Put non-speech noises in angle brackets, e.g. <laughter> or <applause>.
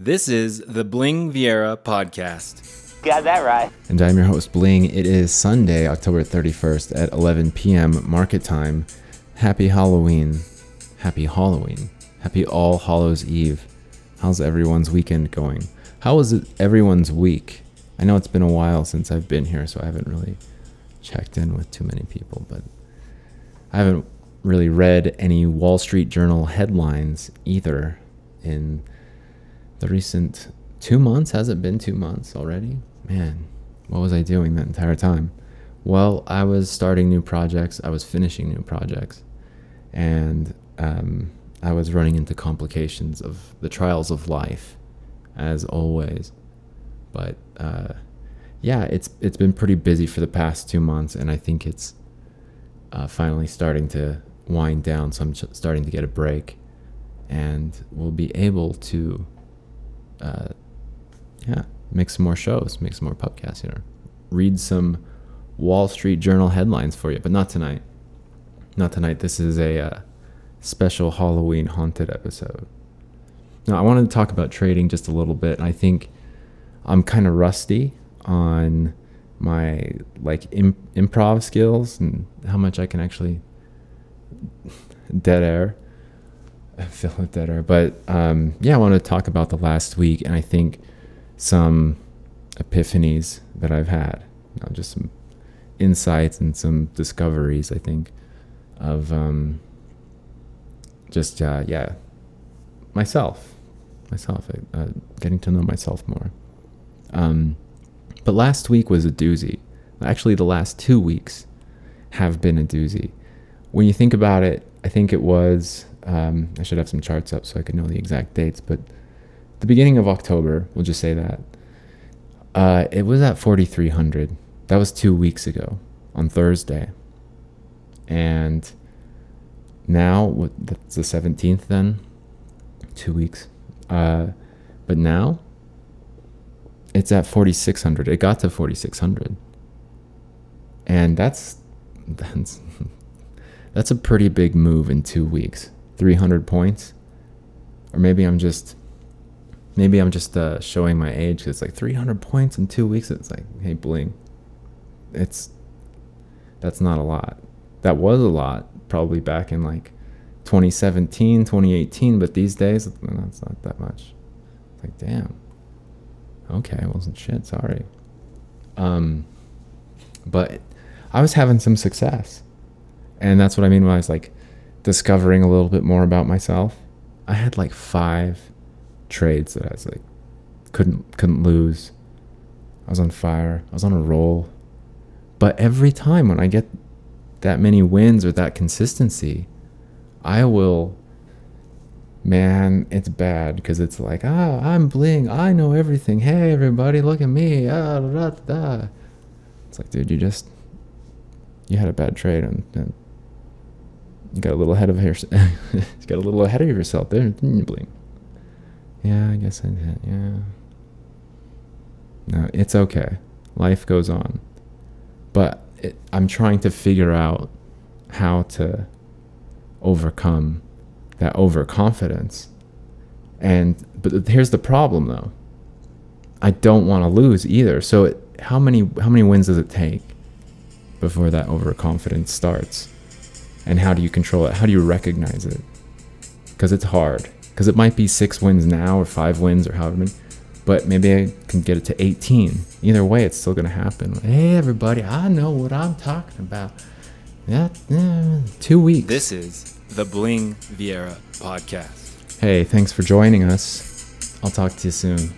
This is the Bling Viera podcast. Got that right. And I'm your host, Bling. It is Sunday, October 31st at 11 p.m. market time. Happy Halloween. Happy Halloween. Happy All Hallows Eve. How's everyone's weekend going? How was it everyone's week? I know it's been a while since I've been here, so I haven't really checked in with too many people, but I haven't really read any Wall Street Journal headlines either in the recent two months. Has it been two months already? Man, what was I doing that entire time? Well, I was starting new projects, I was finishing new projects, and um, I was running into complications of the trials of life, as always. But uh, yeah, it's it's been pretty busy for the past two months, and I think it's uh, finally starting to wind down. So I'm starting to get a break, and we'll be able to, uh, yeah, make some more shows, make some more podcasts. You know, read some Wall Street Journal headlines for you, but not tonight. Not tonight. This is a uh, special Halloween haunted episode. Now, I wanted to talk about trading just a little bit. And I think I'm kind of rusty on my like imp- improv skills and how much I can actually dead air with dead air. But um, yeah, I want to talk about the last week and I think some epiphanies that I've had, you know, just some insights and some discoveries. I think of um, just uh, yeah myself, myself, uh, getting to know myself more. Um, but last week was a doozy. Actually, the last two weeks have been a doozy. When you think about it, I think it was, um, I should have some charts up so I could know the exact dates, but the beginning of October, we'll just say that, uh, it was at 4,300. That was two weeks ago on Thursday. And now, that's the 17th then, two weeks. Uh, but now, it's at 4600 it got to 4600 and that's <laughs> that's that's a pretty big move in 2 weeks 300 points. Or maybe I'm just maybe I'm just uh, showing my age because it's like 300 points in 2 weeks. It's like hey bling. It's that's not a lot. That was a lot probably back in like 2017 2018 but these days that's not that much. Like damn. Okay, wasn't shit, sorry. Um, but I was having some success. And that's what I mean when I was like discovering a little bit more about myself. I had like five trades that I was like couldn't couldn't lose. I was on fire. I was on a roll. But every time when I get that many wins or that consistency, I will man, it's bad because it's like, ah, I'm bling, I know everything. Hey, everybody, look at me. Ah, da, da, da. It's like, dude, you just you had a bad trade and, and you got a little ahead of your, <laughs> you got a little ahead of yourself there, didn't you, bling? Yeah, I guess I did. Yeah. No, it's okay. Life goes on, but it, I'm trying to figure out how to overcome that overconfidence. And but here's the problem though. I don't want to lose either. So it, how many how many wins does it take before that overconfidence starts? And how do you control it? How do you recognize it? Because it's hard. Because it might be six wins now or five wins or however many, but maybe I can get it to 18. Either way, it's still going to happen. Hey, everybody, I know what I'm talking about. Yeah, yeah, two weeks. This is the Bling Viera podcast. Hey, thanks for joining us. I'll talk to you soon.